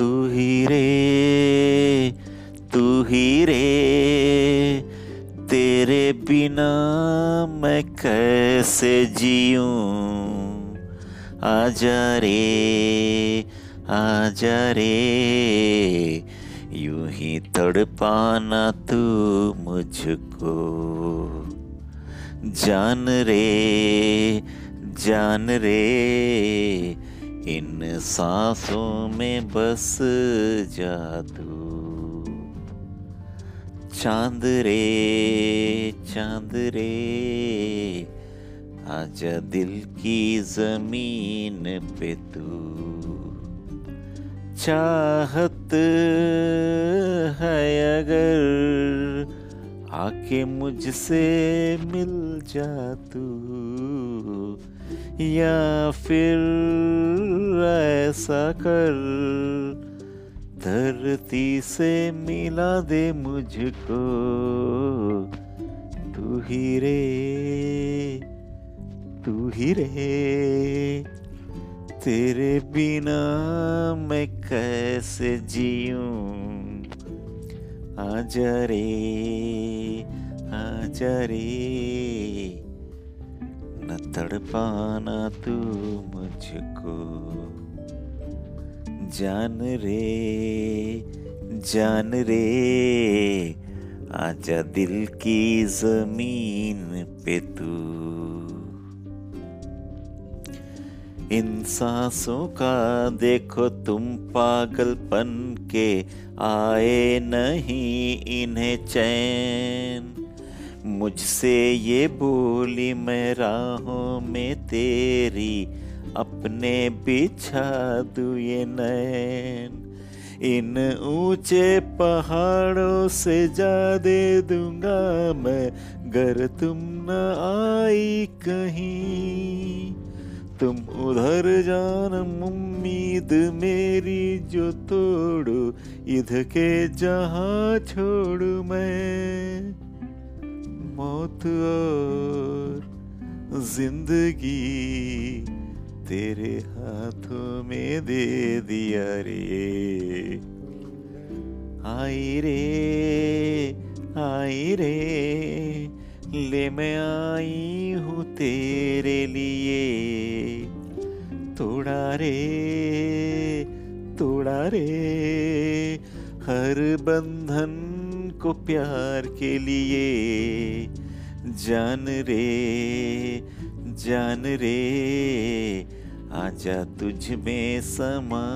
तू ही रे, तू ही रे। तेरे बिना मैं कैसे जीऊं? आजा रे आजा रे। यूँ ही तड़पाना तू मुझको। जान रे जान रे। इन सांसों में बस जा तू चाँद रे चाँद रे आजा दिल की ज़मीन पे तू। चाहत है अगर आके मुझसे मिल जा तू। या फिर ऐसा कर। धरती से मिला दे मुझको, तू ही रे, तू ही रे। तेरे बिना मैं कैसे जीऊं? आजा रे आजा रे। तड़पाना तू मुझको। जान रे जान रे, आजा दिल की ज़मीन पे तू। इन सांसों का देखो तुम पागलपन के, आए नहीं इन्हें चैन। मुझसे ये बोली, मैं राहों में तेरी अपने बिछा दू ये नैन। इन ऊँचे पहाड़ों से जा दे दूँगा मैं, गर तुम न आई कहीं। तुम उधर जान, उम्मीद मेरी जो तोड़ो, इधर के जहाँ छोड़ू मैं। मौत और ज़िंदगी तेरे हाथों में दे दिया रे। आई रे आई रे, ले मैं आई हूँ तेरे लिए। तोड़ा रे तोड़ा रे, हर बंधन को प्यार के लिए। जान रे जान रे, आजा तुझ में समा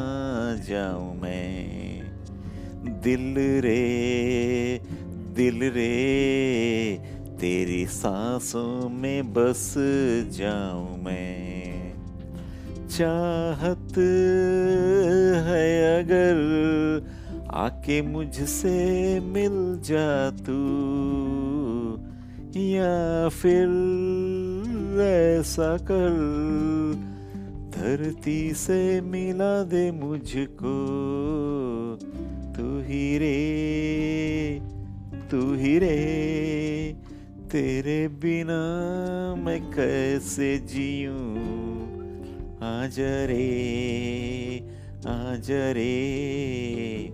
जाऊँ मैं। दिल रे दिल रे, तेरी सांसों में बस जाऊँ मैं। चाहत है अगर आके मुझसे मिल जा तू, या फिर ऐसा कर। धरती से मिला दे मुझको, तू ही रे, तू ही रे। तेरे बिना मैं कैसे जीऊं? आजा रे आजा रे।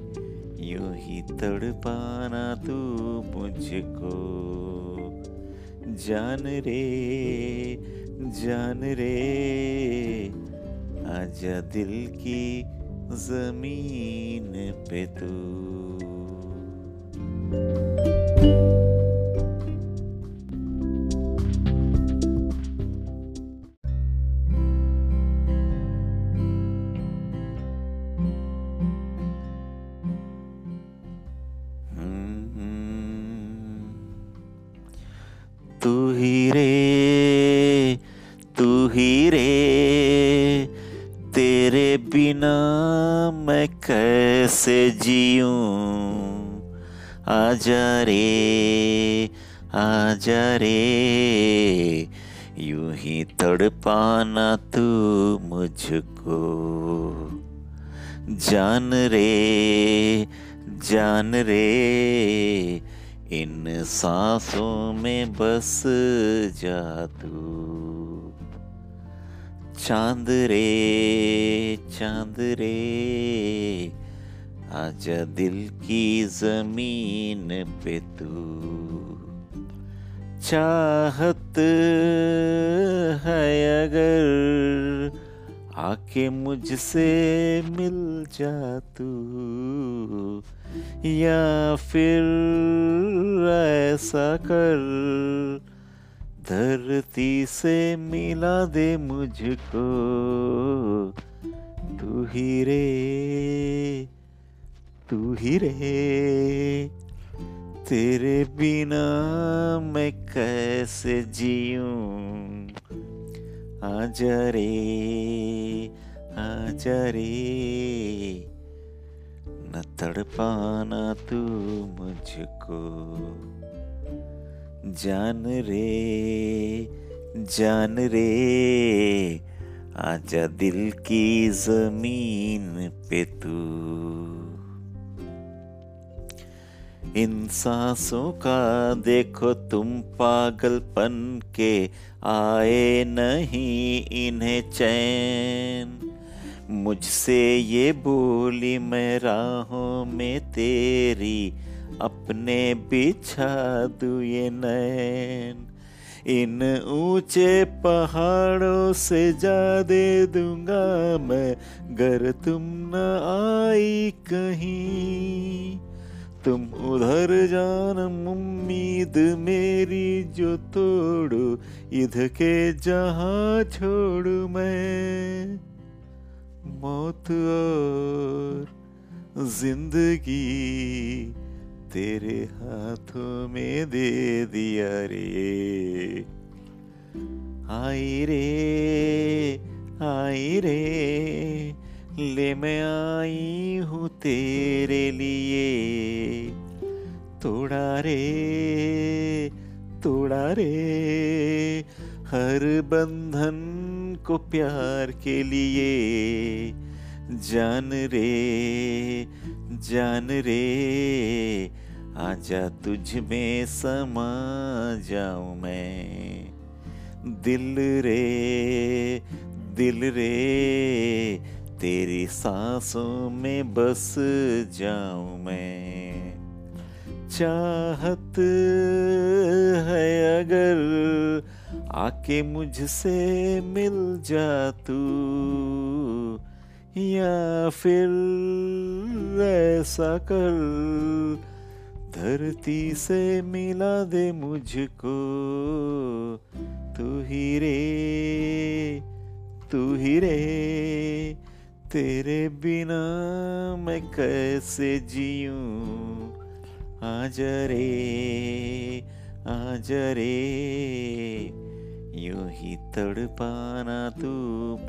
यूँ ही तड़पाना तू मुझको। जान रे जान रे, आजा दिल की ज़मीन पे तू। बिना मैं कैसे जीऊं? आजा रे आजा रे, यूँ ही तड़पाना तू मुझको। जान रे जान रे, इन सांसों में बस जा तू। चाँद रे चाँद रे आजा दिल की ज़मीन पे तू चाहत है अगर आके मुझसे मिल जा तू या फिर ऐसा कर धरती से मिला दे मुझको। तू ही रे, तू ही रे। तेरे बिना मैं कैसे जीऊं? आजा रे आजा रे। न तड़पाना तू मुझको। जान रे जान रे, आजा दिल की ज़मीन पे तू। इन सांसों का देखो तुम पागलपन के, आए नहीं इन्हें चैन। मुझसे ये बोली, मैं राहों में तेरी अपने बिछा दू ये नैन इन ऊँचे पहाड़ों से जा दे दूँगा मैं, गर तुम न आई कहीं। तुम उधर जान उम्मीद मेरी जो तोड़ो इधर के जहाँ छोड़ू मैं। मौत और ज़िंदगी तेरे हाथों में दे दिया रे। आई रे आई रे, ले मैं आई हूँ तेरे लिए। तोड़ा रे तोड़ा रे, हर बंधन को प्यार के लिए। जान रे जान रे आजा तुझ में समा जाऊँ मैं। दिल रे दिल रे, तेरी सांसों में बस जाऊँ मैं। चाहत है अगर आके मुझसे मिल जा तू, या फिर ऐसा कर धरती से मिला दे मुझको। तू ही रे, तू ही रे। तेरे बिना मैं कैसे जीऊं? आज रे आज रे। यूँ ही तड़पाना तू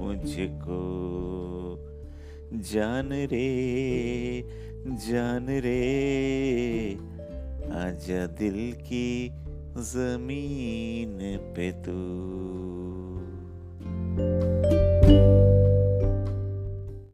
मुझको। जान रे जान रे। आजा दिल की ज़मीन पे तू।